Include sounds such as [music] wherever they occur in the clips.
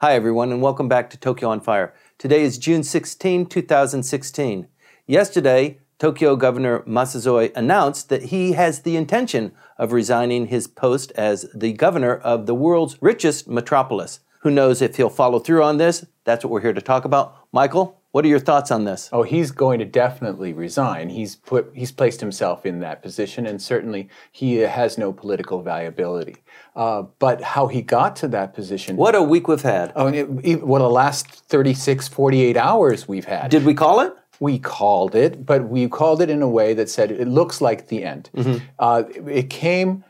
Hi, everyone, and welcome back to Tokyo on Fire. Today is June 16, 2016. Yesterday, Tokyo Governor Masuzoe announced that he has the intention of resigning his post as the governor of the world's richest metropolis. Who knows if he'll follow through on this? That's what we're here to talk about. Michael, what are your thoughts on this? Oh, he's going to definitely resign. He's put he's placed himself in that position, and certainly he has no political viability. Uh, but how he got to that position? What a week we've had. Oh, it, it, what the last 36, 48 hours we've had. Did we call it? We called it, but we called it in a way that said it looks like the end. Mm-hmm. Uh, it came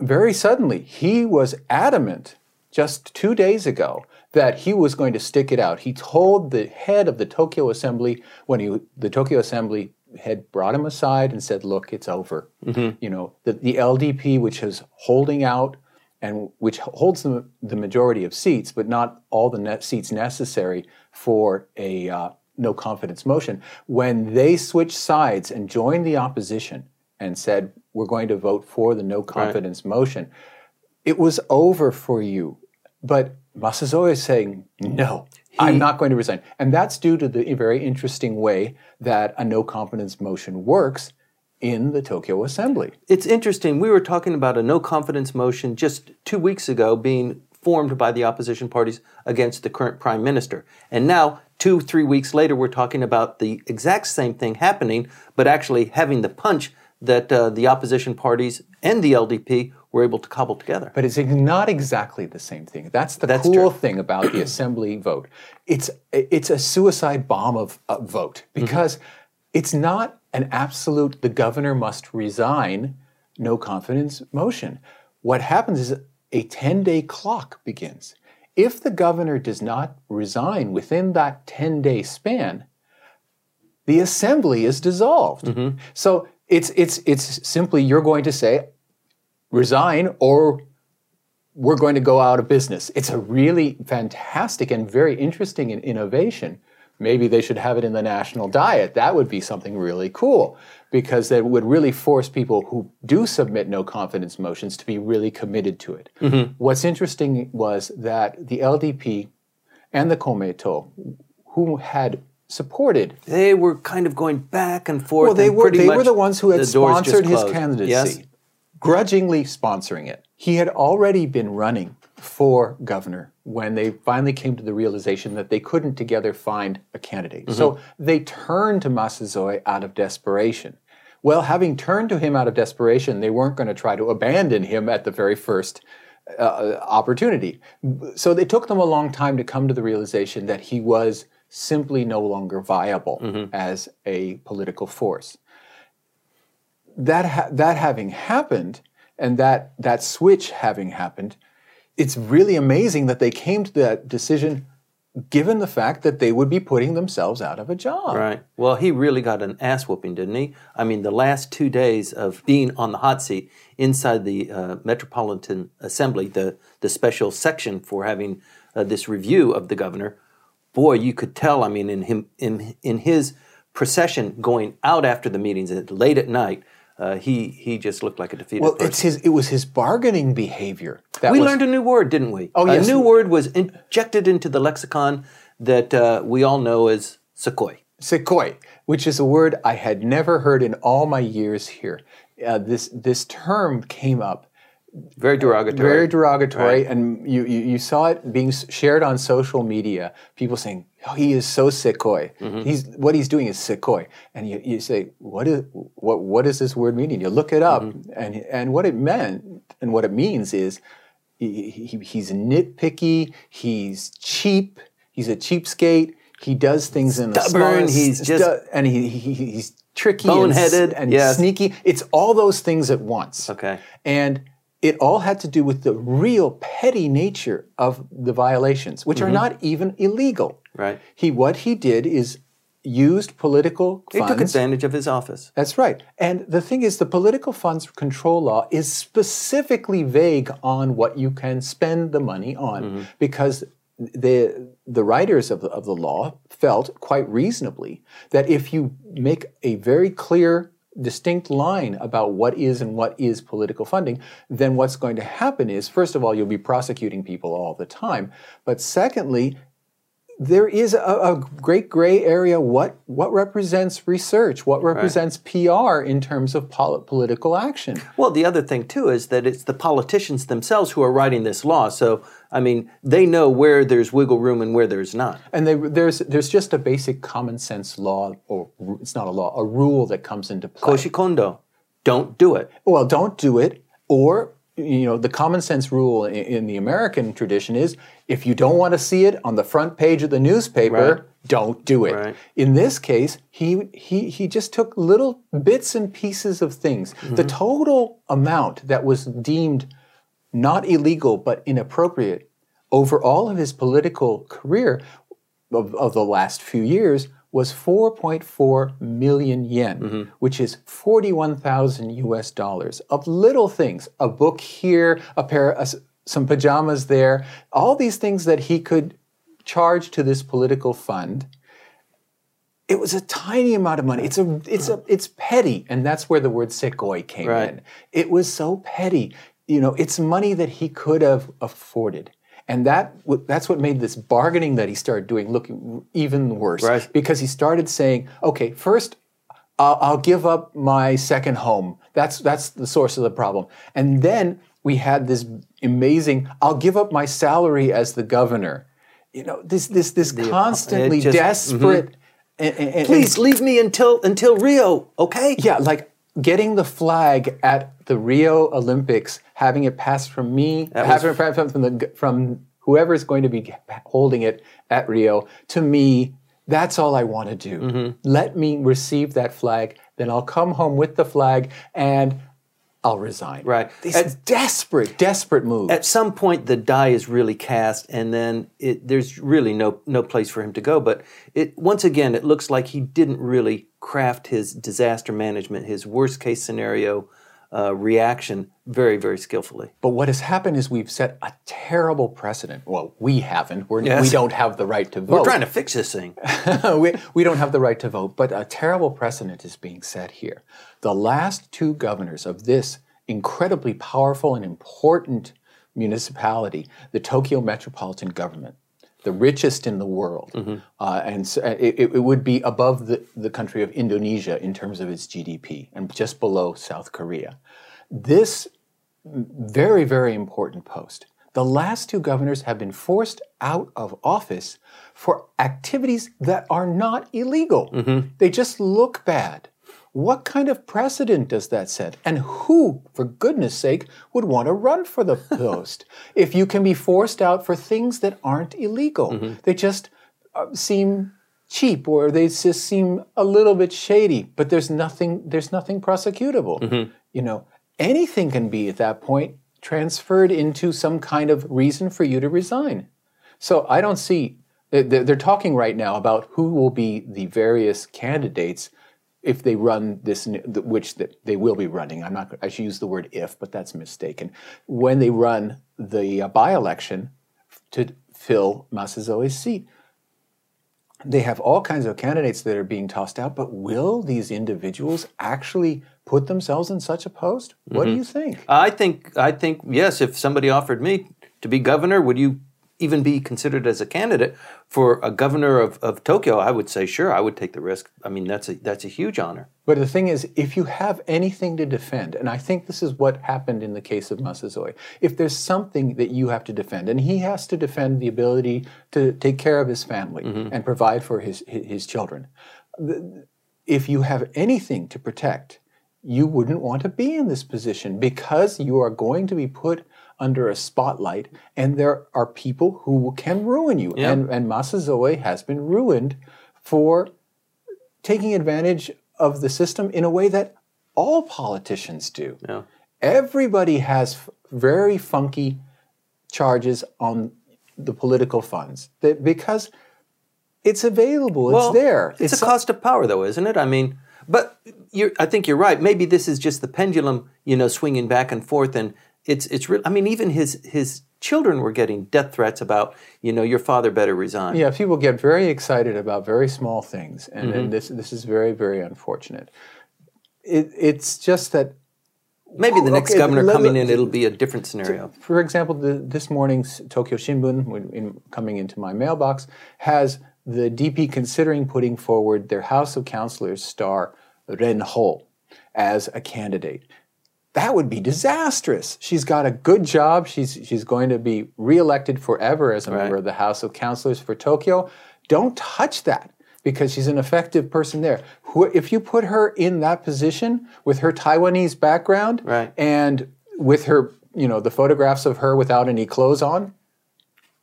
very suddenly. He was adamant just two days ago that he was going to stick it out. He told the head of the Tokyo Assembly when he, the Tokyo Assembly had brought him aside and said, "Look, it's over." You know, the, the LDP, which is holding out and which holds the, the majority of seats, but not all the net seats necessary for a uh, no confidence motion. When they switched sides and joined the opposition and said, "We're going to vote for the no confidence motion," it was over for you. But Masuzoe is saying, no, I'm not going to resign. And that's due to the very interesting way that a no confidence motion works in the Tokyo Assembly. It's interesting. We were talking about a no confidence motion just two weeks ago being formed by the opposition parties against the current prime minister. And now, two, three weeks later, we're talking about the exact same thing happening, but actually having the punch that uh, the opposition parties and the LDP were able to cobble together. But it's not exactly the same thing. That's the That's cool true. thing about the assembly [clears throat] vote. It's it's a suicide bomb of a vote mm-hmm. because it's not an absolute the governor must resign no confidence motion. What happens is a 10-day clock begins. If the governor does not resign within that 10-day span, the assembly is dissolved. Mm-hmm. So it's it's it's simply you're going to say resign or we're going to go out of business. It's a really fantastic and very interesting innovation. Maybe they should have it in the national diet. That would be something really cool because that would really force people who do submit no confidence motions to be really committed to it. Mm-hmm. What's interesting was that the LDP and the Komeito, who had supported They were kind of going back and forth. well, they were they were the ones who had the sponsored his candidacy, Yes. Grudgingly sponsoring it. He had already been running for governor when they finally came to the realization that they couldn't together find a candidate. So Mm-hmm. they turned to Masuzoe out of desperation. Well, having turned to him out of desperation, they weren't going to try to abandon him at the very first uh, opportunity. So it took them a long time to come to the realization that he was simply no longer viable Mm-hmm. as a political force. That ha- that having happened, and that that switch having happened, it's really amazing that they came to that decision, given the fact that they would be putting themselves out of a job. Right. Well, he really got an ass whooping, didn't he? I mean, the last two days of being on the hot seat inside the uh, Metropolitan Assembly, the, the special section for having uh, this review of the governor, boy, you could tell. I mean, in him in in his procession going out after the meetings at- late at night, uh, he he just looked like a defeated Well, person. it's his. It was his bargaining behavior. That we was, learned a new word, didn't we? Oh, yes. A new word was injected into the lexicon that uh, we all know as Sequoia. Sekoi, which is a word I had never heard in all my years here. Uh, this this term came up Very derogatory. very derogatory, and you, you you saw it being shared on social media. People saying, "Oh, he is so sekoi. Mm-hmm. He's what he's doing is sekoi," and you, you say, "What is what what does this word mean?" And you look it up, mm-hmm. and and what it meant and what it means is he, he, he's nitpicky, he's cheap, he's a cheapskate. He does things in a Stubborn, small- he's just- stu- and he, he he's tricky, and Boneheaded, and, yes. sneaky. It's all those things at once. Okay. And it all had to do with the real petty nature of the violations, which are mm-hmm. not even illegal. Right. He what he did is used political He took funds. advantage of his office. That's right. And the thing is, the political funds control law is specifically vague on what you can spend the money on mm-hmm. because the the writers of the, of the law felt quite reasonably that if you make a very clear distinct line about what is and what is political funding, then what's going to happen is, first of all, you'll be prosecuting people all the time. But secondly, there is a, a, great gray area. What what represents research? What represents right. PR in terms of pol- political action? Well, the other thing too is that it's the politicians themselves who are writing this law. So I mean, they know where there's wiggle room and where there's not. And they, there's there's just a basic common sense law, or it's not a law, a rule that comes into play. Koshi Kondo, don't do it. Well, don't do it, or you know, the common sense rule in, in, the American tradition is if you don't want to see it on the front page of the newspaper, right. don't do it. Right. In this case, he, he, he just took little bits and pieces of things. Mm-hmm. The total amount that was deemed not illegal but inappropriate over all of his political career of, of the last few years was 4.4 million yen, mm-hmm. which is 41,000 US dollars of little things, a book here, a pair of some pajamas there, all these things that he could charge to this political fund. It was a tiny amount of money. It's a it's a it's petty, and that's where the word sekoi came right. in. It was so petty. You know, it's money that he could have afforded. And that that's what made this bargaining that he started doing look even worse. Right. Because he started saying, okay, first I'll, I'll give up my second home. That's that's the source of the problem. And then we had this amazing, I'll give up my salary as the governor. You know, this this this the, constantly just, desperate. Mm-hmm. And, and, Please and, leave me until until Rio, okay? Yeah, like getting the flag at the Rio Olympics, having it passed from me, having it from, from, the, from whoever is going to be holding it at Rio to me. That's all I want to do. Mm-hmm. Let me receive that flag, then I'll come home with the flag and I'll resign. Right. This at, desperate, desperate move. At some point, the die is really cast, and then it, there's really no no place for him to go. But it once again, it looks like he didn't really craft his disaster management, his worst case scenario uh, reaction very, very skillfully. But what has happened is we've set a terrible precedent. Well, we haven't. We're, yes. We don't have the right to vote. We're trying to fix this thing. [laughs] we, we don't have the right to vote, but a terrible precedent is being set here. The last two governors of this incredibly powerful and important municipality, the Tokyo Metropolitan Government, the richest in the world, mm-hmm. uh, and so uh, it, it, would be above the, the country of Indonesia in terms of its GDP, and just below South Korea. This very, very important post. The last two governors have been forced out of office for activities that are not illegal. Mm-hmm. They just look bad. What kind of precedent does that set? And who, for goodness sake, would want to run for the [laughs] post if you can be forced out for things that aren't illegal? Mm-hmm. They just uh, seem cheap or they just seem a little bit shady, but there's nothing there's nothing prosecutable. Mm-hmm. You know, anything can be at that point transferred into some kind of reason for you to resign. So I don't see they're talking right now about who will be the various candidates if they run this, which they will be running, I'm not, I should use the word if, but that's mistaken. When they run the uh, by election to fill Masuzoe's seat, they have all kinds of candidates that are being tossed out, but will these individuals actually put themselves in such a post? What mm-hmm. do you think? I think, I think, yes, if somebody offered me to be governor, would you even be considered as a candidate for a governor of, of Tokyo, I would say, sure, I would take the risk. I mean, that's a, that's a huge honor. But the thing is, if you have anything to defend, and I think this is what happened in the case of Masuzoe, if there's something that you have to defend, and he has to defend the ability to take care of his family mm-hmm. and provide for his, his children, if you have anything to protect, you wouldn't want to be in this position because you are going to be put under a spotlight, and there are people who can ruin you. And, and Masuzoe has been ruined for taking advantage of the system in a way that all politicians do. Yeah. Everybody has f- very funky charges on the political funds that, because it's available, well, it's there. It's, it's a cost of power, though, isn't it? I mean, but I think you're right. Maybe this is just the pendulum, you know, swinging back and forth, and it's it's real. I mean, even his his children were getting death threats about, you know, your father better resign. Yeah, people get very excited about very small things, and, mm-hmm. and this this is very very unfortunate. it, it's just that Maybe the next Okay, governor let- coming in, it'll be a different scenario. For example, the, this morning's Tokyo Shimbun, in, coming into my mailbox, has the DP considering putting forward their House of Councilors star Ren Ho as a candidate. That would be disastrous. She's got a good job. She's she's going to be reelected forever as a member of the House of Councilors for Tokyo. Don't touch that because she's an effective person there. Who, if you put her in that position with her Taiwanese background Right. and with her, you know, the photographs of her without any clothes on,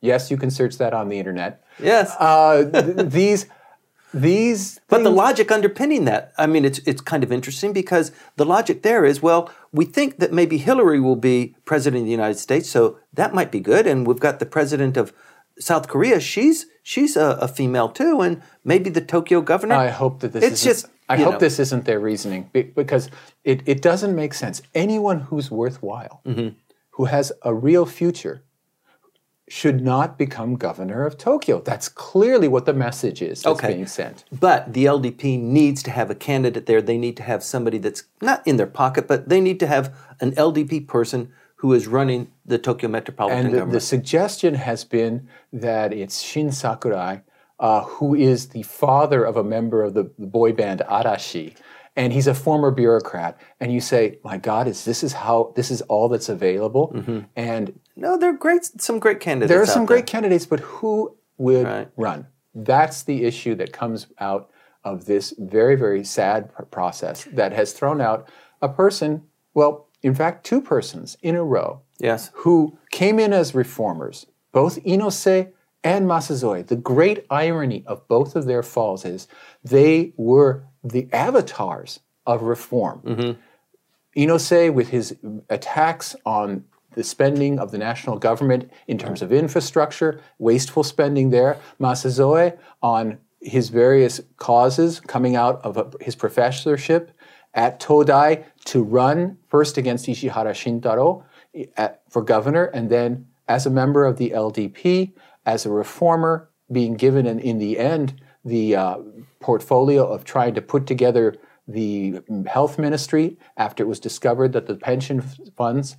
yes, you can search that on the internet. Yes. Uh, th- these, these, But the logic underpinning that, I mean, it's it's kind of interesting because the logic there is, well, we think that maybe Hillary will be president of the United States, so that might be good. And we've got the president of South Korea; she's she's a, a female too, and maybe the Tokyo governor. I hope that this. It's isn't, just, I hope know. this isn't their reasoning because it, it doesn't make sense. Anyone who's worthwhile, Mm-hmm. who has a real future, should not become governor of Tokyo. That's clearly what the message is that's Okay. being sent. But the LDP needs to have a candidate there. They need to have somebody that's not in their pocket, but they need to have an LDP person who is running the Tokyo metropolitan And the, government. the suggestion has been that it's Shun Sakurai, uh, who is the father of a member of the, the boy band Arashi, and he's a former bureaucrat. And you say, "My God, is this is how this is all that's available?" Mm-hmm. And no, there are great, some great candidates. there are out some great candidates, but who would Right. run? That's the issue that comes out of this very, very sad pr- process that has thrown out a person. Well, in fact, two persons in a row Yes. who came in as reformers, both Inose and Masuzoe. The great irony of both of their falls is they were the avatars of reform. Inose, with his attacks on the spending of the national government in terms of infrastructure, wasteful spending there. Masuzoe on his various causes coming out of a- his professorship at Todai to run first against Ishihara Shintaro at, for governor, and then as a member of the LDP, as a reformer, being given in, in the end the uh, portfolio of trying to put together the health ministry after it was discovered that the pension funds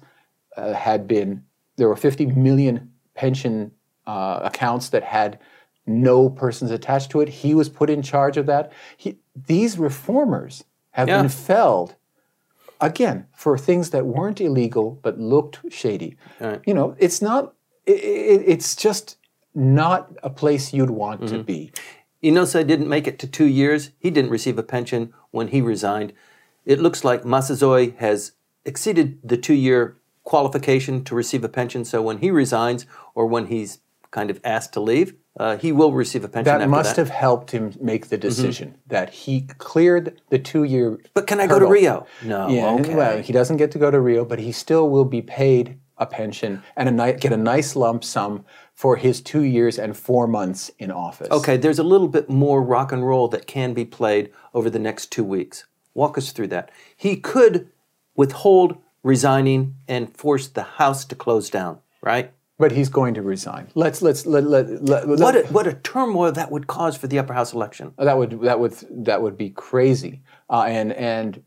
uh, had been there were 50 million pension uh, accounts that had no persons attached to it. He was put in charge of that. He, these reformers have Yeah. been felled again for things that weren't illegal but looked shady. Right. You know, it's not. It, it, it's just not a place you'd want Mm-hmm. to be. Inose didn't make it to two years. He didn't receive a pension when he resigned. It looks like Masuzoe has exceeded the two year qualification to receive a pension. So when he resigns or when he's kind of asked to leave, uh, he will receive a pension That after must that. Mm-hmm. have helped him make the decision that he cleared the two-year. but can I go to. Rio? No. Yeah, okay. well, he doesn't get to go to Rio, but he still will be paid a pension and a ni- get a nice lump sum for his two years and four months in office. Okay, there's a little bit more rock and roll that can be played over the next two weeks. Walk us through that. He could withhold resigning and force the House to close down, right? but he's going to resign. Let's let's let let, let, let- What a, what a turmoil that would cause for the upper house election. that would that would that would be crazy. Uh, and and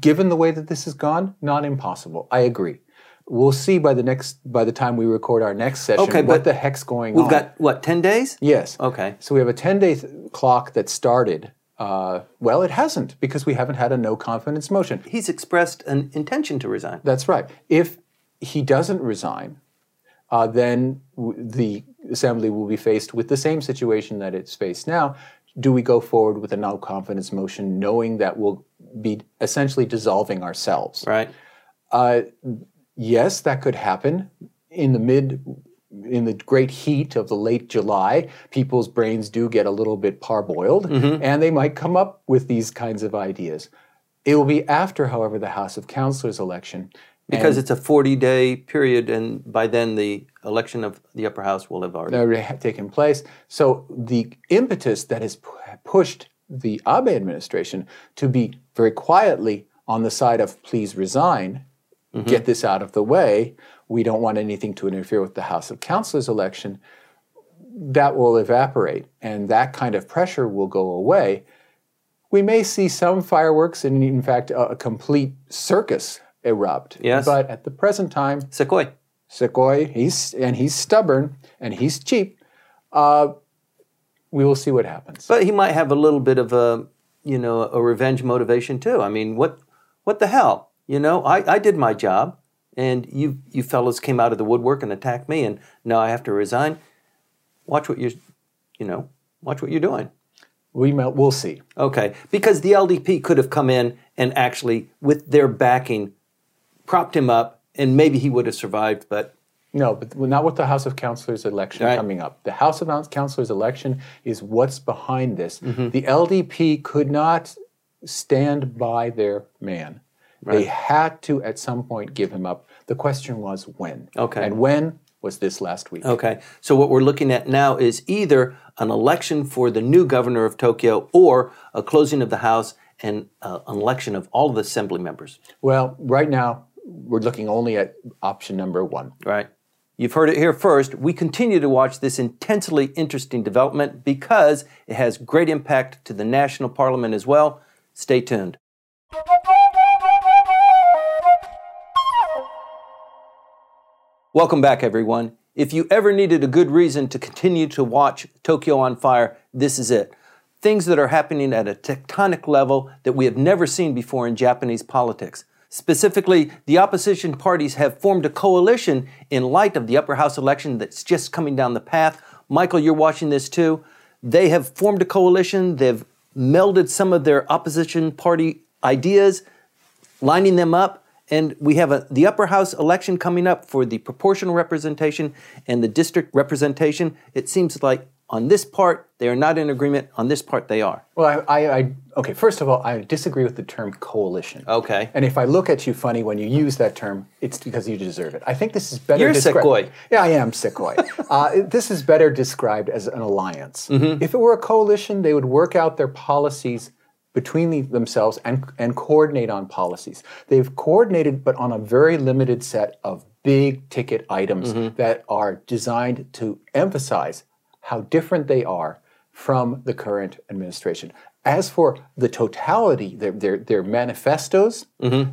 given the way that this has gone, not impossible. I agree. We'll see by the next by the time we record our next session Okay, what the heck's going on. We've got what ten days? Yes. Okay. So we have a 10 day th- clock that started. Uh, well, it hasn't because we haven't had a no confidence motion. He's expressed an intention to resign. That's right. If he doesn't resign, uh, then w- the assembly will be faced with the same situation that it's faced now. Do we go forward with a no confidence motion knowing that we'll be essentially dissolving ourselves? Right. Uh, yes, that could happen in the mid, in the great heat of the late July. People's brains do get a little bit parboiled, mm-hmm. and they might come up with these kinds of ideas. It will be after, however, the House of Councilors election. Because it's a 40 day period, and by then the election of the upper house will have already. already taken place. So the impetus that has pu- pushed the Abe administration to be very quietly on the side of please resign, get this out of the way. We don't want anything to interfere with the House of Councilors election. That will evaporate, and that kind of pressure will go away. we may see some fireworks and, in fact, a, a complete circus erupt. Yes. But at the present time, Sequoia. Sequoia, he's and he's stubborn and he's cheap. Uh, we will see what happens. But he might have a little bit of a, you know, a revenge motivation too. I mean, what, what the hell? You know, I, I did my job, and you, you fellows came out of the woodwork and attacked me, and now I have to resign. Watch what you're, you know, watch what you're doing. we will we'll see. Okay, because the LDP could have come in and actually, with their backing, propped him up, and maybe he would have survived. But No, but not with the House of Councilors election Right. coming up. The House of Councilors election is what's behind this. Mm-hmm. The LDP could not stand by their man. They had to, at some point, give him up. The question was when. Okay. And when was this last week? Okay, so what we're looking at now is either an election for the new governor of Tokyo or a closing of the House and uh, an election of all of the assembly members. Well, right now, we're looking only at option number one. Right. You've heard it here first. We continue to watch this intensely interesting development because it has great impact to the national parliament as well. Stay tuned. Welcome back, everyone. If you ever needed a good reason to continue to watch Tokyo on Fire, this is it. Things that are happening at a tectonic level that we have never seen before in Japanese politics. Specifically, the opposition parties have formed a coalition in light of the upper house election that's just coming down the path. Michael, you're watching this too. They have formed a coalition, they've melded some of their opposition party ideas, lining them up. And we have a, the upper house election coming up for the proportional representation and the district representation. It seems like on this part they are not in agreement. On this part they are. Well, I, I, I okay. First of all, I disagree with the term coalition. Okay. And if I look at you funny when you use that term, it's because you deserve it. I think this is better. You're described- Sequoia. Yeah, I am Sequoia. [laughs] uh, this is better described as an alliance. Mm-hmm. If it were a coalition, they would work out their policies between the, themselves and, and coordinate on policies. They've coordinated, but on a very limited set of big ticket items Mm-hmm. that are designed to emphasize how different they are from the current administration. As for the totality, their, their, their manifestos,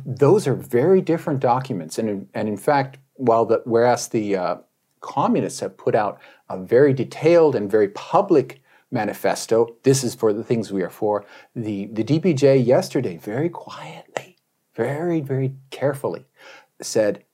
those are very different documents. And in, and in fact, while the, whereas the uh, communists have put out a very detailed and very public manifesto, this is for the things we are for, the, the DPJ yesterday, very quietly, very, very carefully, said,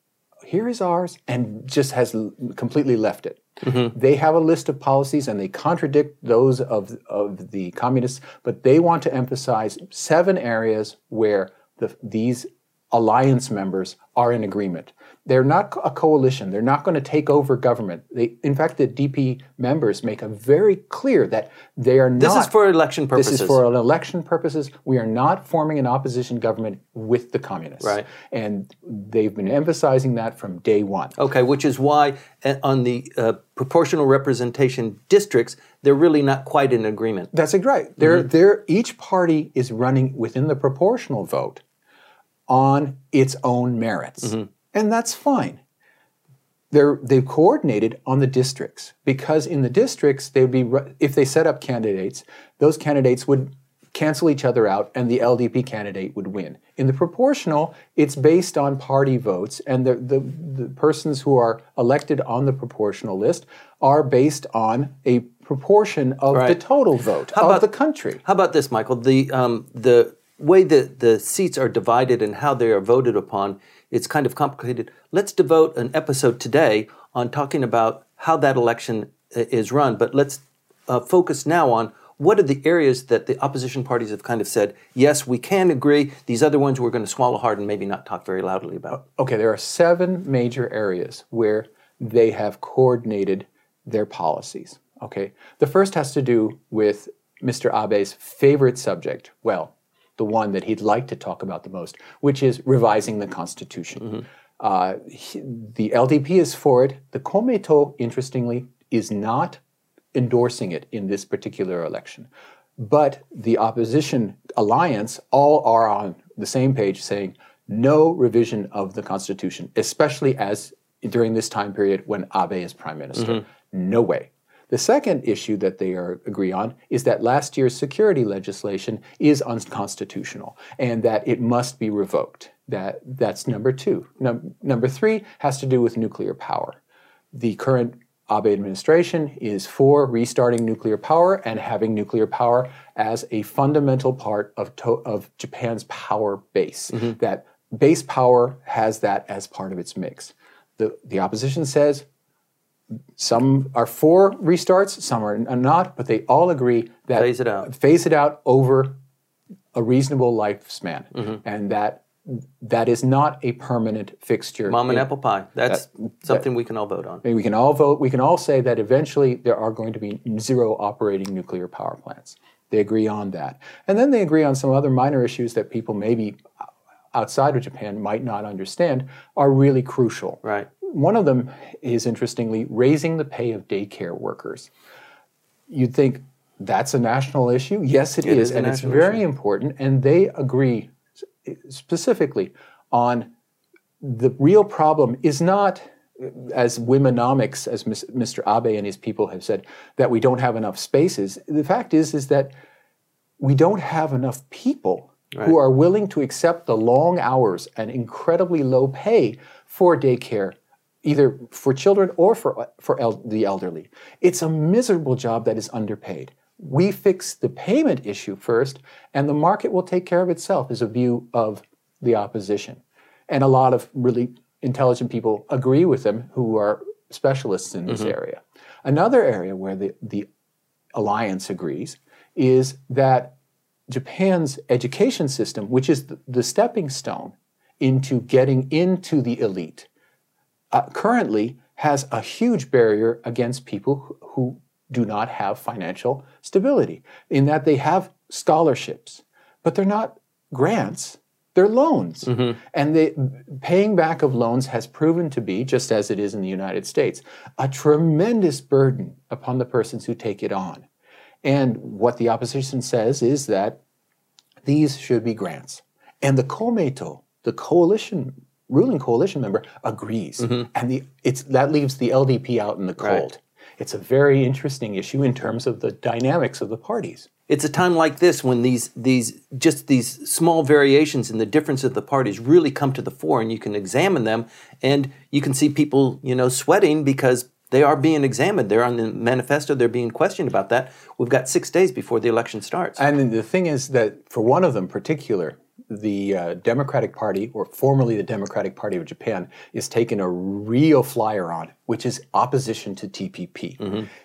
here is ours, and just has completely left it. Mm-hmm. They have a list of policies and they contradict those of, of the communists, but they want to emphasize seven areas where the, these alliance members are in agreement. They're not a coalition. They're not going to take over government. They, in fact, the DP members make it very clear that they are This not. This is for election purposes. This is for election purposes. We are not forming an opposition government with the communists. Right. And they've been emphasizing that from day one. Okay, which is why uh, on the uh, proportional representation districts, they're really not quite in agreement. That's right. They're, they're, each party is running within the proportional vote on its own merits. And that's fine. They're, they've coordinated on the districts because in the districts, they'd be, if they set up candidates, those candidates would cancel each other out and the LDP candidate would win. In the proportional, it's based on party votes, and the, the, the persons who are elected on the proportional list are based on a proportion of the total vote of about- the country. How about this, Michael? The um, the way that the seats are divided and how they are voted upon, it's kind of complicated. Let's devote an episode today on talking about how that election uh, is run. But let's uh, focus now on what are the areas that the opposition parties have kind of said, yes, we can agree. These other ones we're going to swallow hard and maybe not talk very loudly about. Okay, there are seven major areas where they have coordinated their policies. Okay, the first has to do with Mr. Abe's favorite subject. Well, the one that he'd like to talk about the most, which is revising the Constitution. Uh, he- the LDP is for it. The Komeito, interestingly, is not endorsing it in this particular election. But the opposition alliance all are on the same page saying no revision of the Constitution, especially as during this time period when Abe is prime minister. No way. The second issue that they are, agree on is that last year's security legislation is unconstitutional and that it must be revoked. That, that's number two. Num- number three has to do with nuclear power. The current Abe administration is for restarting nuclear power and having nuclear power as a fundamental part of, to- of Japan's power base. Mm-hmm. That base power has that as part of its mix. The, the opposition says some are for restarts, some are not, but they all agree that Phase it out. phase it out over a reasonable lifespan, Mm-hmm. and that that is not a permanent fixture. Mom and in- apple pie. That's something we can all vote on. We can all vote. We can all say that eventually there are going to be zero operating nuclear power plants. They agree on that, and then they agree on some other minor issues that people maybe outside of Japan might not understand are really crucial. Right. One of them is interestingly raising the pay of daycare workers. You'd think that's a national issue. Yes, It is, is and it's very important. And they agree specifically on the real problem is not uh, as womenomics, as Mr. Abe and his people have said, that we don't have enough spaces. The fact is, is that we don't have enough people who are willing to accept the long hours and incredibly low pay for daycare, either for children or for, for el- the elderly. It's a miserable job that is underpaid. We fix the payment issue first, and the market will take care of itself, is a view of the opposition. And a lot of really intelligent people agree with them who are specialists in this mm-hmm. area. Another area where the, the alliance agrees is that Japan's education system, which is the, stepping stone into getting into the elite, uh, currently has a huge barrier against people who, who do not have financial stability, in that they have scholarships, but they're not grants. They're loans. And the paying back of loans has proven to be, just as it is in the United States, a tremendous burden upon the persons who take it on. And what the opposition says is that these should be grants. And the Komeito, the coalition, ruling coalition member, agrees. Mm-hmm. And the, it's, that leaves the LDP out in the cold. It's a very interesting issue in terms of the dynamics of the parties. It's a time like this when these these just these small variations in the difference of the parties really come to the fore, and you can examine them, and you can see people you know sweating because they are being examined. They're on the manifesto. They're being questioned about that. We've got six days before the election starts. And the thing is that for one of them, particular, the uh, Democratic Party, or formerly the Democratic Party of Japan, is taking a real flyer on, which is opposition to TPP.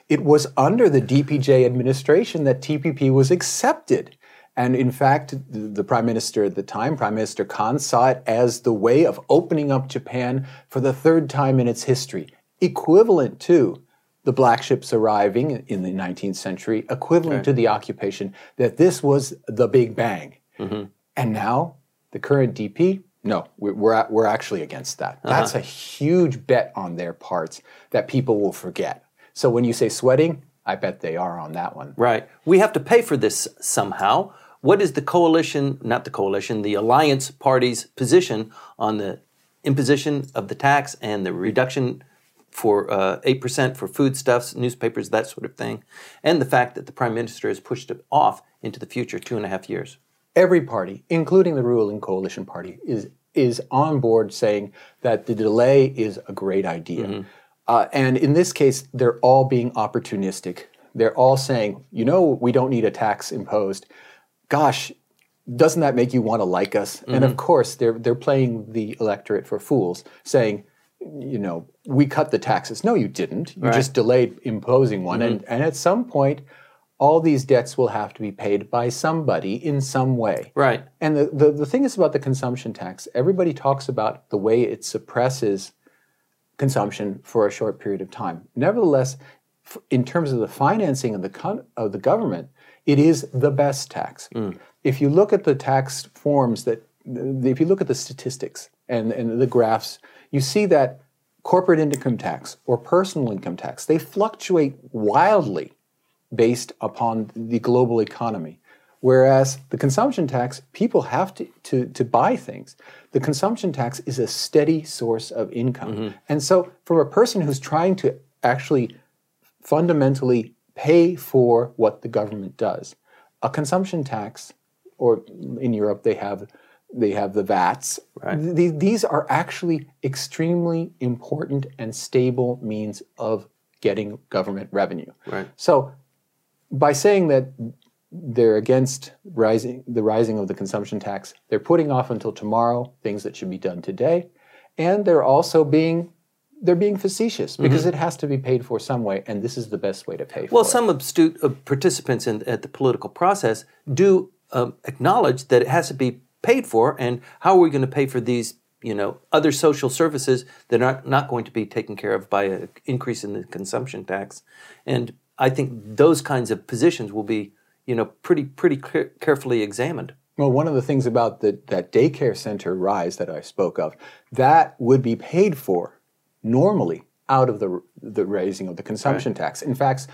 It was under the DPJ administration that TPP was accepted. And in fact, the, the prime minister at the time, Prime Minister Kan, saw it as the way of opening up Japan for the third time in its history, equivalent to the black ships arriving in the 19th century, equivalent to the occupation, that this was the Big Bang. Mm-hmm. And now the current DP, no, we're, we're, we're actually against that. Uh-huh. That's a huge bet on their parts that people will forget. So when you say sweating, I bet they are on that one. Right. We have to pay for this somehow. What is the coalition, not the coalition, the alliance party's position on the imposition of the tax and the reduction for uh, 8% for foodstuffs, newspapers, that sort of thing, and the fact that the prime minister has pushed it off into the future, two and a half years? Every party, including the ruling coalition party, is is on board saying that the delay is a great idea. Uh, and in this case, they're all being opportunistic. They're all saying, you know, we don't need a tax imposed. Gosh, doesn't that make you want to like us? And of course, they're they're playing the electorate for fools, saying, you know, we cut the taxes. No, you didn't. You just delayed imposing one. And mm-hmm. and at some point, all these debts will have to be paid by somebody in some way. Right. And the, the, the thing is about the consumption tax, everybody talks about the way it suppresses consumption for a short period of time. Nevertheless, f- in terms of the financing of the, con- of the government, it is the best tax. Mm. If you look at the tax forms that, if you look at the statistics and, and the graphs, you see that corporate income tax or personal income tax, they fluctuate wildly based upon the global economy. Whereas the consumption tax, people have to, to, to buy things. The consumption tax is a steady source of income. Mm-hmm. And so, for a person who's trying to actually fundamentally pay for what the government does. A consumption tax, or in Europe they have they have the VATs. Right. Th- these are actually extremely important and stable means of getting government revenue. Right. So, by saying that they're against rising the rising of the consumption tax, they're putting off until tomorrow things that should be done today, and they're also being they're being facetious because it has to be paid for some way, and this is the best way to pay for Mm-hmm. Well, it. some astute uh, participants in at the political process do um, acknowledge that it has to be paid for, and how are we going to pay for these, you know, other social services that are not going to be taken care of by an increase in the consumption tax? And I think those kinds of positions will be, you know, pretty pretty care- carefully examined. Well, one of the things about the, that daycare center rise that I spoke of, that would be paid for normally out of the, the raising of the consumption tax. In fact,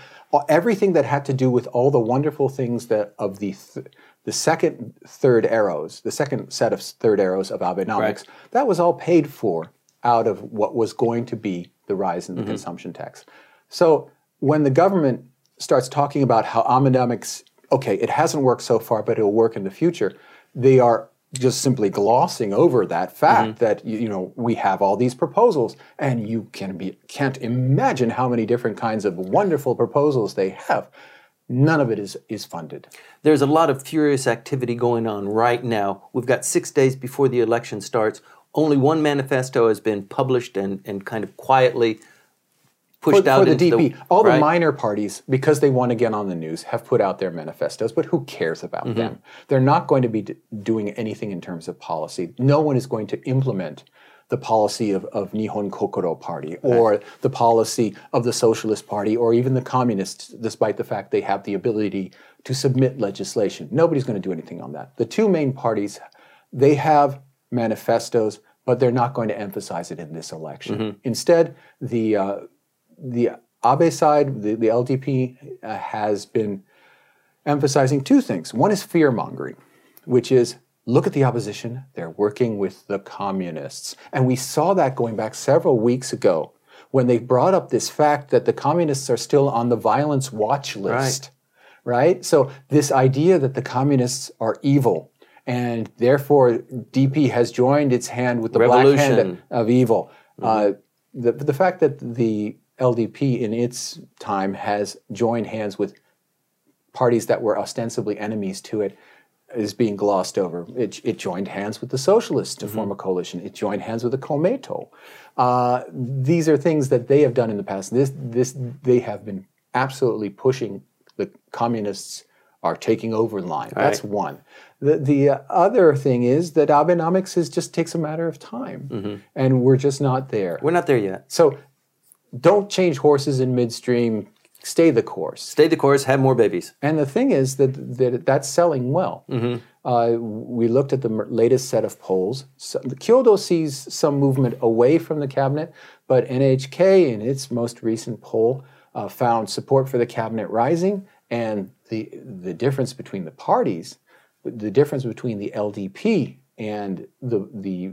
everything that had to do with all the wonderful things that of the th- the second third arrows, the second set of third arrows of Abenomics, that was all paid for out of what was going to be the rise in the mm-hmm. consumption tax. So when the government starts talking about how Abenomics, okay, it hasn't worked so far, but it'll work in the future, they are just simply glossing over that fact mm-hmm. that you, you know we have all these proposals, and you can be can't imagine how many different kinds of wonderful proposals they have. None of it is is funded. There's a lot of furious activity going on right now. We've got six days before the election starts. Only one manifesto has been published and, and kind of quietly pushed for, out for the DP. All the minor parties, because they want to get on the news, have put out their manifestos, but who cares about Mm-hmm. them? They're not going to be d- doing anything in terms of policy. No one is going to implement the policy of, of Nihon Kokoro Party or the policy of the Socialist Party or even the Communists, despite the fact they have the ability to submit legislation. Nobody's going to do anything on that. The two main parties, they have manifestos, but they're not going to emphasize it in this election. Instead, the uh, the Abe side, the, the LDP, uh, has been emphasizing two things. One is fear mongering, which is look at the opposition, they're working with the communists. And we saw that going back several weeks ago when they brought up this fact that the communists are still on the violence watch list. Right? So, this idea that the communists are evil and therefore DP has joined its hand with the black hand Revolution. of evil. Uh, the, the fact that the LDP in its time has joined hands with parties that were ostensibly enemies to it is being glossed over. It, it joined hands with the socialists to form a coalition. It joined hands with the Komeito. Uh, these are things that they have done in the past. This, this, they have been absolutely pushing the communists are taking over line. That's one. The, the other thing is that Abenomics is just takes a matter of time, and we're just not there. We're not there yet. So don't change horses in midstream. Stay the course. Stay the course, have more babies. And the thing is that, that that's selling well. Uh, we looked at the latest set of polls. So, the Kyodo sees some movement away from the cabinet, but NHK, in its most recent poll, uh, found support for the cabinet rising, and the the difference between the parties, the difference between the LDP and the the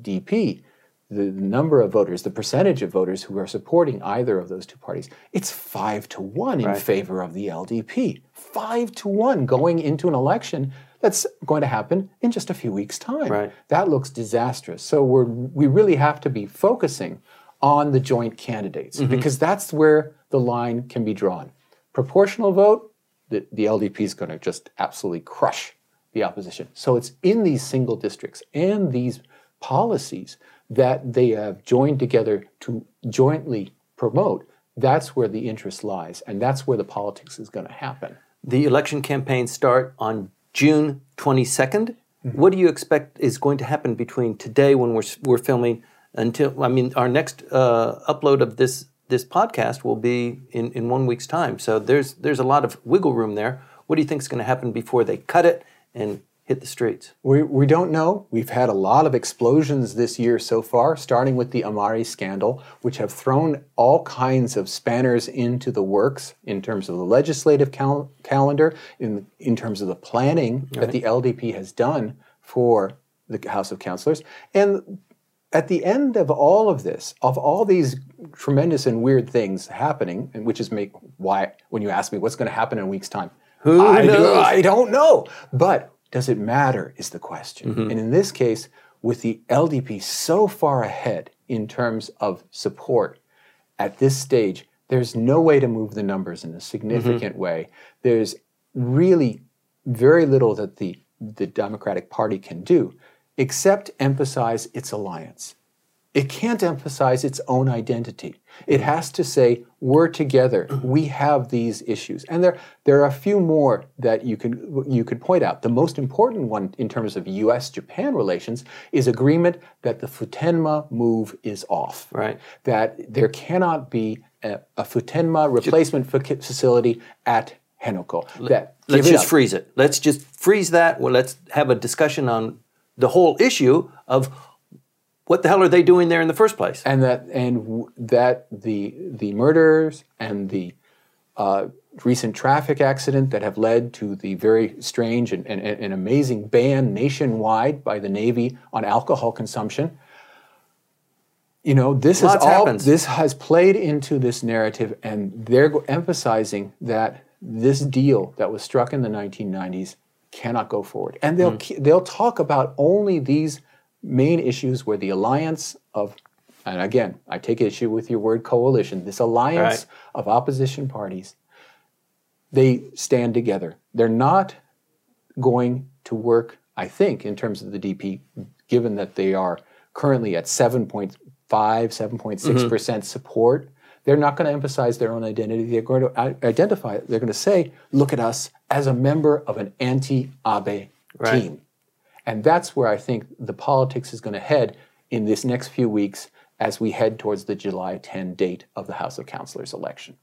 DP, the number of voters, the percentage of voters who are supporting either of those two parties, it's five to one in favor of the LDP. Five to one going into an election that's going to happen in just a few weeks' time. Right. That looks disastrous. So we're we really have to be focusing on the joint candidates mm-hmm. because that's where the line can be drawn. Proportional vote, the, the LDP is going to just absolutely crush the opposition. So it's in these single districts and these policies that they have joined together to jointly promote. That's where the interest lies, and that's where the politics is going to happen. The election campaigns start on June 22nd. What do you expect is going to happen between today, when we're, we're filming, until I mean, our next uh, upload of this this podcast will be in, in one week's time. So there's there's a lot of wiggle room there. What do you think is going to happen before they cut it and hit the streets? We, we don't know. We've had a lot of explosions this year so far, starting with the Amari scandal, which have thrown all kinds of spanners into the works in terms of the legislative cal- calendar, in, in terms of the planning that the LDP has done for the House of Councilors. And at the end of all of this, of all these tremendous and weird things happening, and which is make why when you ask me what's going to happen in a week's time, Who I, do- I don't know. But does it matter? Is the question. Mm-hmm. And in this case, with the LDP so far ahead in terms of support at this stage, there's no way to move the numbers in a significant Mm-hmm. way. There's really very little that the, the Democratic Party can do except emphasize its alliance. It can't emphasize its own identity. It has to say, we're together. We have these issues. And there, there are a few more that you could, you could point out. The most important one in terms of US Japan relations is agreement that the Futenma move is off. Right. That there cannot be a, a Futenma replacement fac- facility at Henoko. That, Let's just up. freeze it. Let's just freeze that. Well, let's have a discussion on the whole issue of what the hell are they doing there in the first place? and that and w- that the the murders and the uh, recent traffic accident that have led to the very strange and, and, and amazing ban nationwide by the Navy on alcohol consumption. You know, this Lots is all happens. this has played into this narrative, and they're emphasizing that this deal that was struck in the 1990s cannot go forward, and they'll ke- they'll talk about only these main issues where the alliance of and again, I take issue with your word coalition. This alliance Right. of opposition parties, they stand together. They're not going to work, I think, in terms of the DP, given that they are currently at 7.5, 7.6% mm-hmm. percent support. They're not going to emphasize their own identity. They're going to uh, identify. They're going to say, look at us as a member of an anti Abe Right. team. And that's where I think the politics is going to head in this next few weeks as we head towards the July 10 date of the House of Councilors election.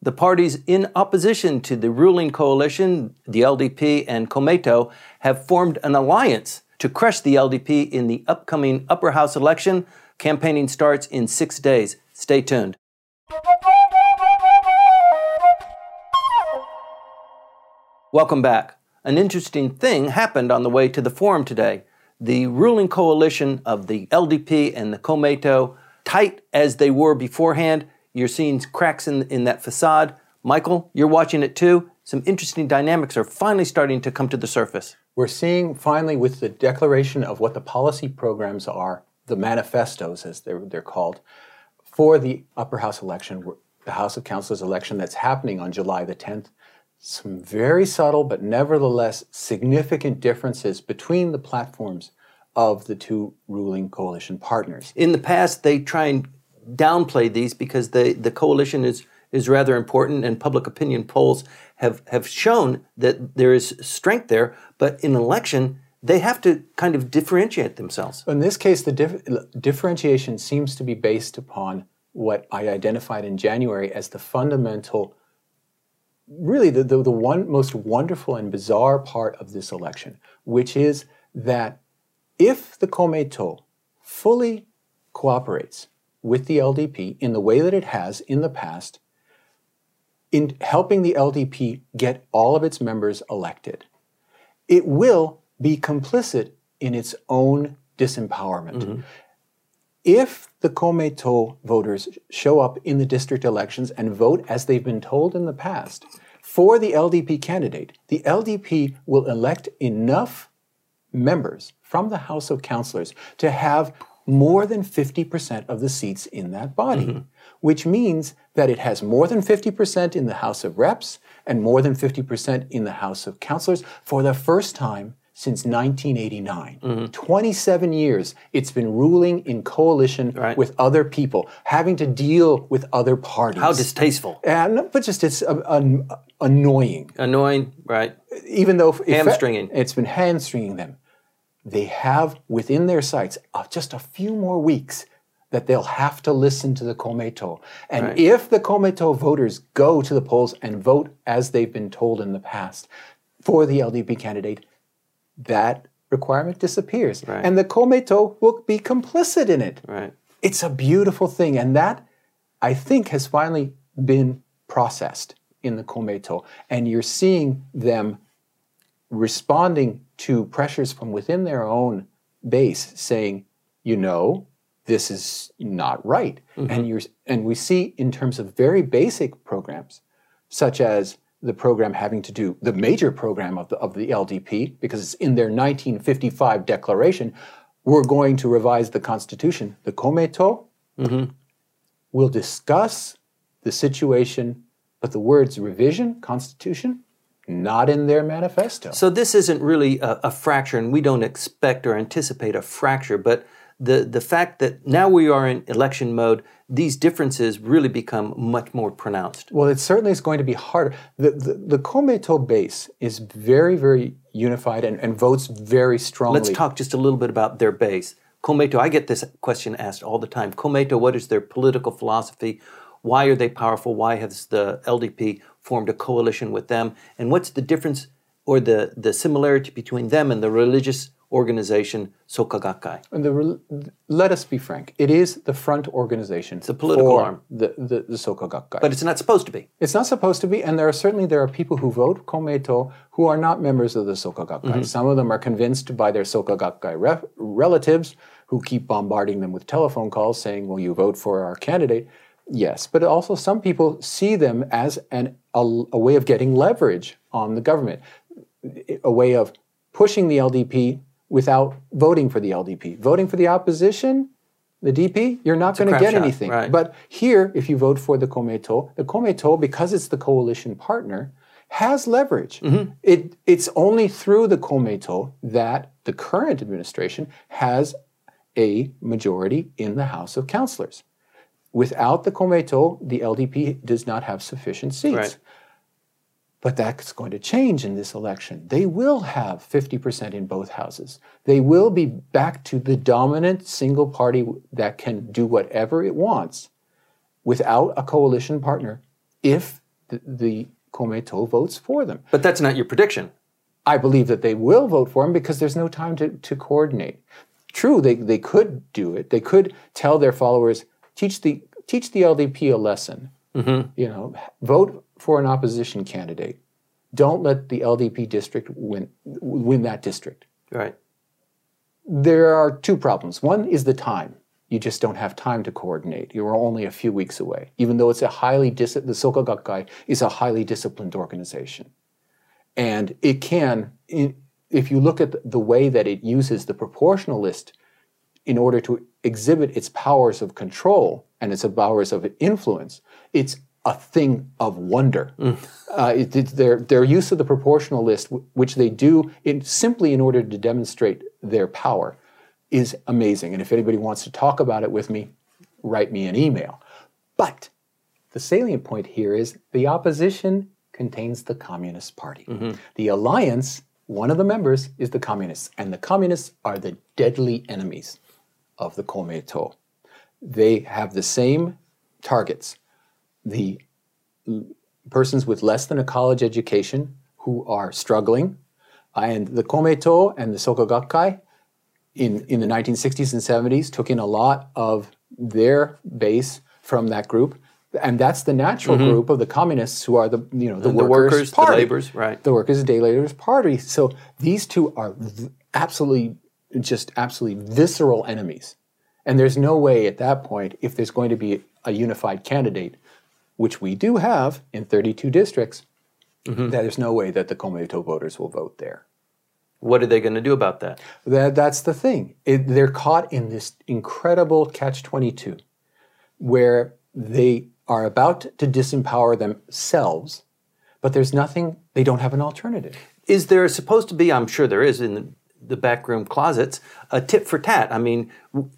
The parties in opposition to the ruling coalition, the LDP and Komeito, have formed an alliance to crush the LDP in the upcoming upper house election. Campaigning starts in six days. Stay tuned. Welcome back. An interesting thing happened on the way to the forum today. The ruling coalition of the LDP and the Komeito, tight as they were beforehand, you're seeing cracks in, in that facade. Michael, you're watching it too. Some interesting dynamics are finally starting to come to the surface. We're seeing finally with the declaration of what the policy programs are, the manifestos as they're, they're called, for the upper house election, the House of Councilors election that's happening on July the 10th. Some very subtle but nevertheless significant differences between the platforms of the two ruling coalition partners. In the past, they try and downplay these because the, the coalition is, is rather important, and public opinion polls have, have shown that there is strength there. But in an election, they have to kind of differentiate themselves. In this case, the dif- differentiation seems to be based upon what I identified in January as the fundamental, really the, the, the one most wonderful and bizarre part of this election, which is that if the Komeito fully cooperates with the LDP in the way that it has in the past, in helping the LDP get all of its members elected, it will be complicit in its own disempowerment. Mm-hmm. If the Komeito voters show up in the district elections and vote as they've been told in the past for the LDP candidate, the LDP will elect enough members from the House of Councilors to have more than 50% of the seats in that body, mm-hmm. which means that it has more than 50% in the House of Reps and more than 50% in the House of Councilors for the first time since 1989. 27 years it's been ruling in coalition Right. with other people, having to deal with other parties. How distasteful. and, but just it's uh, an- annoying Annoying, right? even though Hamstringing. it's been hamstringing them. They have within their sights uh, just a few more weeks that they'll have to listen to the Komeito. And Right. if the Komeito voters go to the polls and vote as they've been told in the past for the LDP candidate, that requirement disappears. Right. And the Komeito will be complicit in it. Right. It's a beautiful thing. And that, I think, has finally been processed in the Komeito. And you're seeing them responding to pressures from within their own base saying, you know this is not right. Mm-hmm. And you're and we see in terms of very basic programs, such as the program having to do the major program of the of the LDP, because it's in their 1955 declaration, we're going to revise the constitution. The Komeito mm-hmm. will discuss the situation, but the words revision, constitution, not in their manifesto. So this isn't really a, a fracture, and we don't expect or anticipate a fracture. But the the fact that now we are in election mode, these differences really become much more pronounced. Well, it certainly is going to be harder. The, the, the Komeito base is very, very unified and, and votes very strongly. Let's talk just a little bit about their base. Komeito, I get this question asked all the time. Komeito, what is their political philosophy? Why are they powerful? Why has the LDP formed a coalition with them? And what's the difference or the, the similarity between them and the religious organization Soka Gakkai? And the, let us be frank. It is the front organization. It's a political arm. The, the, the Soka Gakkai. But it's not supposed to be. It's not supposed to be, and there are certainly there are people who vote Komeito who are not members of the Soka Gakkai. Mm-hmm. Some of them are convinced by their Soka Gakkai ref- relatives who keep bombarding them with telephone calls saying, "Will you vote for our candidate?" Yes, but also some people see them as an a, a way of getting leverage on the government, a way of pushing the LDP without voting for the LDP. Voting for the opposition, the DP, you're not going to get shot, anything. right. But here, if you vote for the Komeito, the Komeito, because it's the coalition partner, has leverage. Mm-hmm. It, it's only through the Komeito that the current administration has a majority in the House of Councillors. Without the Komeito, the LDP does not have sufficient seats. Right. But that's going to change in this election. They will have 50% in both houses. They will be back to the dominant single party that can do whatever it wants without a coalition partner if the, the votes for them. But that's not your prediction. I believe that they will vote for him because there's no time to, to coordinate. True, they, they could do it. They could tell their followers, teach the teach the LDP a lesson. Mm-hmm. You know, vote for an opposition candidate. Don't let the LDP district win win that district. Right. There are two problems. One is the time. You just don't have time to coordinate. You're only a few weeks away, even though it's a highly dis- the Soka Gakkai is a highly disciplined organization, and it can. If you look at the- the way that it uses the proportional list in order to exhibit its powers of control and its powers of influence, it's a thing of wonder. Uh, it, it's their, their use of the proportional list, which they do in, simply in order to demonstrate their power, is amazing. And if anybody wants to talk about it with me, write me an email. But the salient point here is the opposition contains the Communist Party. The alliance, one of the members, is the Communists, and the Communists are the deadly enemies of the Komeito. They have the same targets. The persons with less than a college education who are struggling, uh, and the Komeito and the Soka Gakkai in, in the 1960s and 70s took in a lot of their base from that group. And that's the natural mm-hmm. group of the communists who are the you know the. The workers, workers, the laborers, right. The workers' day laborers party. So these two are v- absolutely just absolutely visceral enemies. And there's no way at that point, if there's going to be a unified candidate, which we do have in 32 districts, mm-hmm. that there's no way that the Komeito voters will vote there. What are they going to do about that? That, that's the thing. It, they're caught in this incredible catch 22 where they are about to disempower themselves, but there's nothing, they don't have an alternative. Is there supposed to be, I'm sure there is in the, backroom closets, a tit for tat? I mean,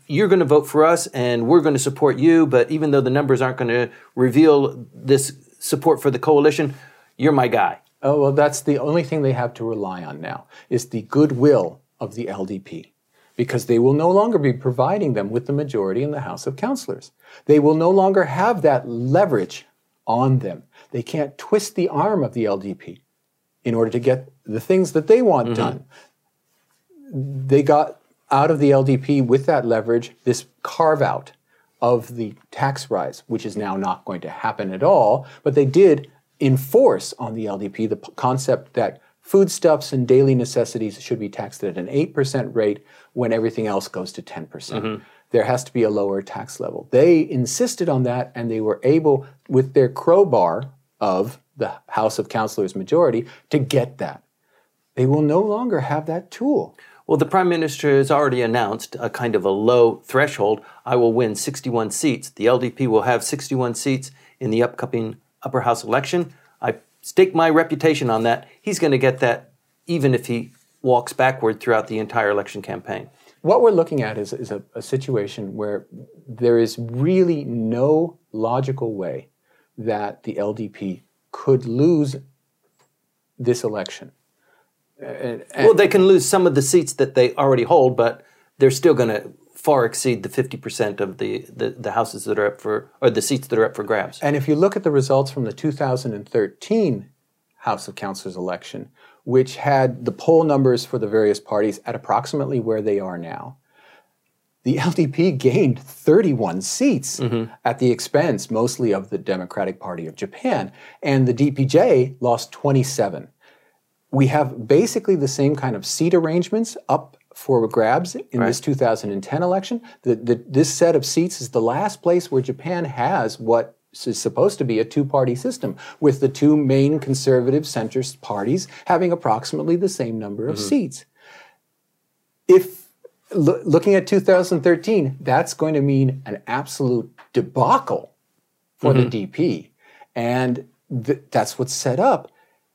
you're going to vote for us and we're going to support you, but even though the numbers aren't going to reveal this support for the coalition, you're my guy. Oh, well, that's the only thing they have to rely on now is the goodwill of the LDP because they will no longer be providing them with the majority in the House of Councillors. They will no longer have that leverage on them. They can't twist the arm of the LDP in order to get the things that they want mm-hmm. done. They got out of the LDP with that leverage this carve out of the tax rise, which is now not going to happen at all. But they did enforce on the LDP the p- concept that foodstuffs and daily necessities should be taxed at an 8% rate when everything else goes to 10%. percent mm-hmm. There has to be a lower tax level. They insisted on that and they were able, with their crowbar of the House of Councilors majority, to get that. They will no longer have that tool. Well, the prime minister has already announced a kind of a low threshold. I will win 61 seats. The LDP will have 61 seats in the upcoming upper house election. I stake my reputation on that. He's going to get that even if he walks backward throughout the entire election campaign. What we're looking at is, is a, a situation where there is really no logical way that the LDP could lose this election. And, and well, they can lose some of the seats that they already hold, but they're still going to far exceed the 50% of the, the, the, houses that are up for, or the seats that are up for grabs. And if you look at the results from the 2013 House of Councilors election, which had the poll numbers for the various parties at approximately where they are now, the LDP gained 31 seats mm-hmm. at the expense mostly of the Democratic Party of Japan, and the DPJ lost 27. We have basically the same kind of seat arrangements up for grabs in right. this 2010 election. The, the, this set of seats is the last place where Japan has what is supposed to be a two party system, with the two main conservative centrist parties having approximately the same number of mm-hmm. seats. If lo- looking at 2013, that's going to mean an absolute debacle for mm-hmm. the DP. And th- that's what's set up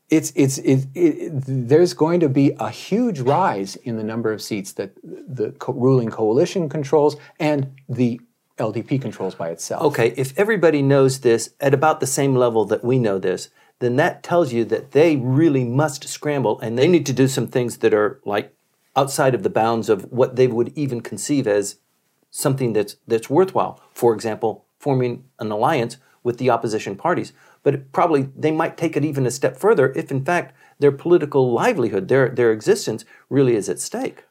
it's, it's, it, it, there's going to be a huge rise in the number of seats that the co- ruling coalition controls and the LDP controls by itself. Okay, if everybody knows this at about the same level that we know this, then that tells you that they really must scramble and they need to do some things that are like outside of the bounds of what they would even conceive as something that's that's worthwhile. For example, forming an alliance with the opposition parties but probably they might take it even a step further if, in fact, their political livelihood, their, their existence, really is at stake.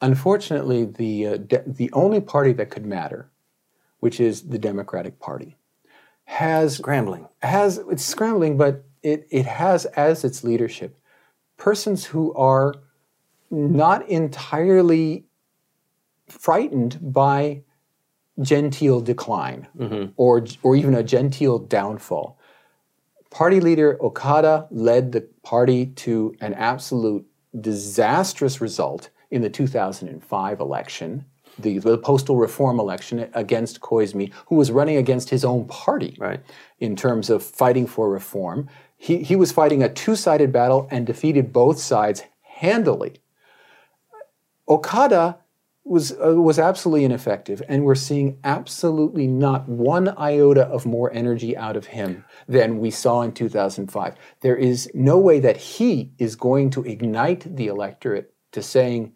Unfortunately, the, uh, de- the only party that could matter, which is the Democratic Party, has scrambling. Has it's scrambling, but it, it has as its leadership persons who are not entirely frightened by genteel decline mm-hmm. or, or even a genteel downfall. Party leader Okada led the party to an absolute disastrous result in the 2005 election, the, the, postal reform election against Koizumi, who was running against his own party right. in terms of fighting for reform. He, he was fighting a two sided battle and defeated both sides handily. Okada was uh, was absolutely ineffective, and we're seeing absolutely not one iota of more energy out of him than we saw in 2005. There is no way that he is going to ignite the electorate to saying,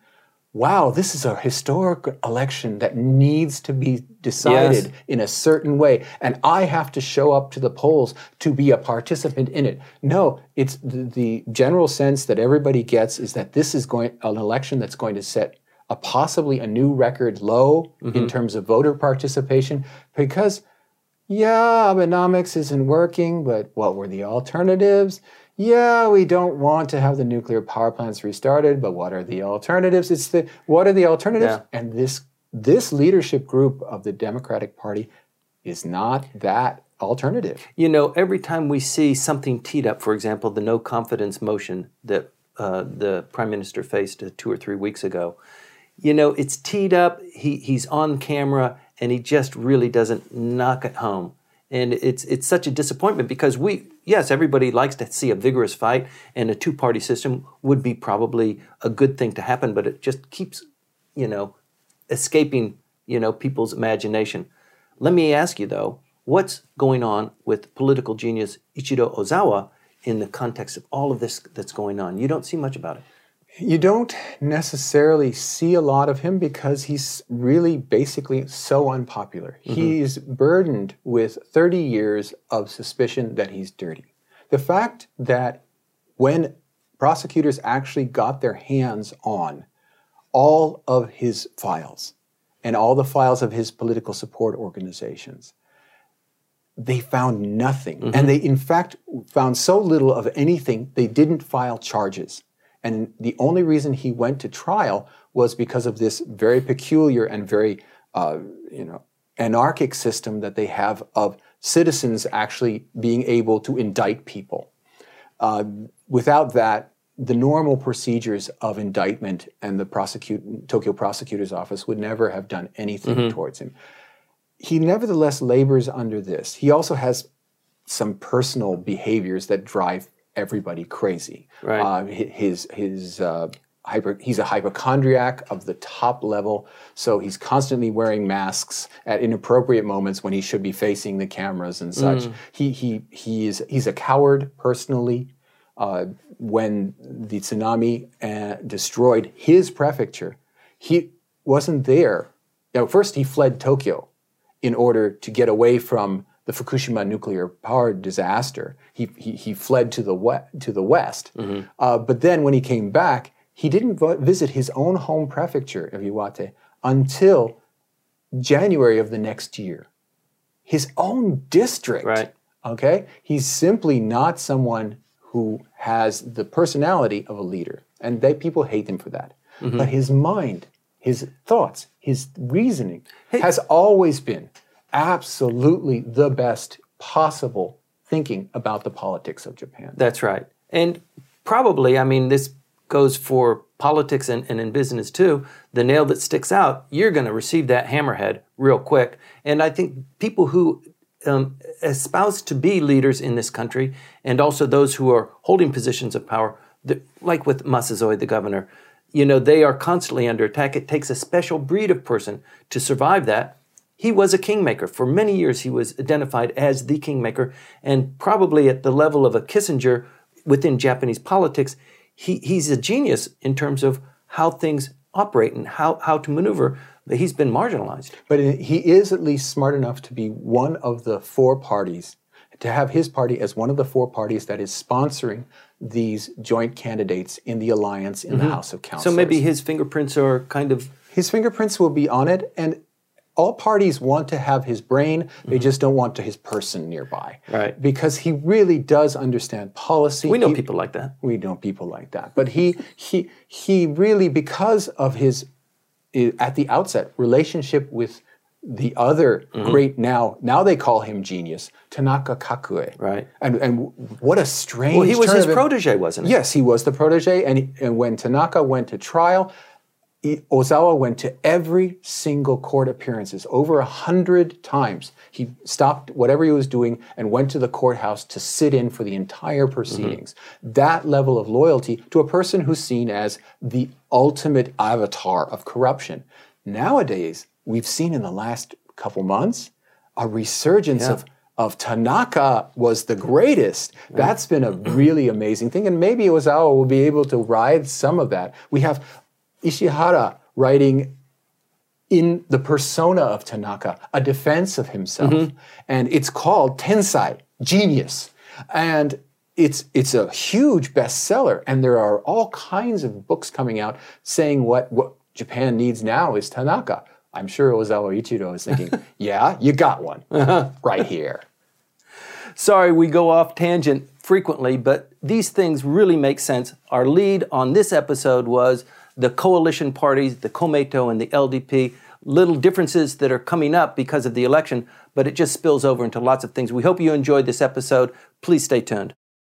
"Wow, this is a historic election that needs to be decided yes. in a certain way, and I have to show up to the polls to be a participant in it." No, it's the, the general sense that everybody gets is that this is going an election that's going to set a possibly a new record low mm-hmm. in terms of voter participation because yeah, Abenomics isn't working, but what were the alternatives? Yeah, we don't want to have the nuclear power plants restarted, but what are the alternatives? It's the what are the alternatives? Yeah. And this this leadership group of the Democratic Party is not that alternative. You know, every time we see something teed up, for example, the no confidence motion that uh, the prime minister faced uh, two or three weeks ago, you know, it's teed up, he, he's on camera, and he just really doesn't knock it home. And it's it's such a disappointment because we yes everybody likes to see a vigorous fight and a two party system would be probably a good thing to happen, but it just keeps you know escaping you know people's imagination. Let me ask you though, what's going on with political genius Ichiro Ozawa in the context of all of this that's going on? You don't see much about it. You don't necessarily see a lot of him because he's really basically so unpopular. Mm-hmm. He's burdened with 30 years of suspicion that he's dirty. The fact that when prosecutors actually got their hands on all of his files and all the files of his political support organizations, they found nothing. And they, in fact, found so little of anything, they didn't file charges. And the only reason he went to trial was because of this very peculiar and very, uh, you know, anarchic system that they have of citizens actually being able to indict people. Uh, without that, the normal procedures of indictment and the prosecute, Tokyo prosecutor's office would never have done anything towards him. He nevertheless labors under this. He also has some personal behaviors that drive everybody crazy. Right. Uh, his his uh, hyper, he's a hypochondriac of the top level, so he's constantly wearing masks at inappropriate moments when he should be facing the cameras and such. He he he is he's a coward personally. Uh, when the tsunami uh, destroyed his prefecture, he wasn't there. Now, first he fled Tokyo in order to get away from the Fukushima nuclear power disaster. He, he, he fled to the, we- to the west. Uh, but then when he came back, he didn't vo- visit his own home prefecture of Iwate until January of the next year. His own district. Right. Okay? He's simply not someone who has the personality of a leader. And they, people hate him for that. But his mind, his thoughts, his reasoning has always been absolutely the best possible thinking about the politics of Japan. That's right. And probably, I mean, this goes for politics and, and in business too. The nail that sticks out, you're going to receive that hammerhead real quick. And I think people who um, espouse to be leaders in this country, and also those who are holding positions of power, like with Masuzoe, the governor, you know, they are constantly under attack. It takes a special breed of person to survive that. He was a kingmaker. For many years, he was identified as the kingmaker, and probably at the level of a Kissinger within Japanese politics, he, he's a genius in terms of how things operate and how, how to maneuver. But he's been marginalized. But he is at least smart enough to be one of the four parties, to have his party as one of the four parties that is sponsoring these joint candidates in the alliance in the mm-hmm. House of So maybe his fingerprints are kind of his fingerprints will be on it, and all parties want to have his brain. They just don't want to his person nearby. Right. Because he really does understand policy. we know He- people like that. we know people like that. But he he he really because of his at the outset relationship with the other Mm-hmm. great now now they call him genius Tanaka Kakuei. Right. And and what a strange. Well, he was his protege, wasn't he? Yes, he was the protege, and, he, and when Tanaka went to trial, Ozawa went to every single court appearances over a hundred times. He stopped whatever he was doing and went to the courthouse to sit in for the entire proceedings. Mm-hmm. That level of loyalty to a person who's seen as the ultimate avatar of corruption. Nowadays, we've seen in the last couple months a resurgence of of Tanaka was the greatest. Mm. That's been a really amazing thing. And maybe Ozawa will be able to ride some of that. We have Ishihara writing in the persona of Tanaka, a defense of himself. Mm-hmm. And it's called Tensai, Genius. And it's it's a huge bestseller. And there are all kinds of books coming out saying what, what Japan needs now is Tanaka. I'm sure Ozawa Ichiro is thinking, [laughs] yeah, you got one uh-huh. right here. Sorry, we go off tangent frequently, but these things really make sense. Our lead on this episode was the coalition parties, the Komeito and the LDP. Little differences that are coming up because of the election, but it just spills over into lots of things. We hope you enjoyed this episode. Please stay tuned.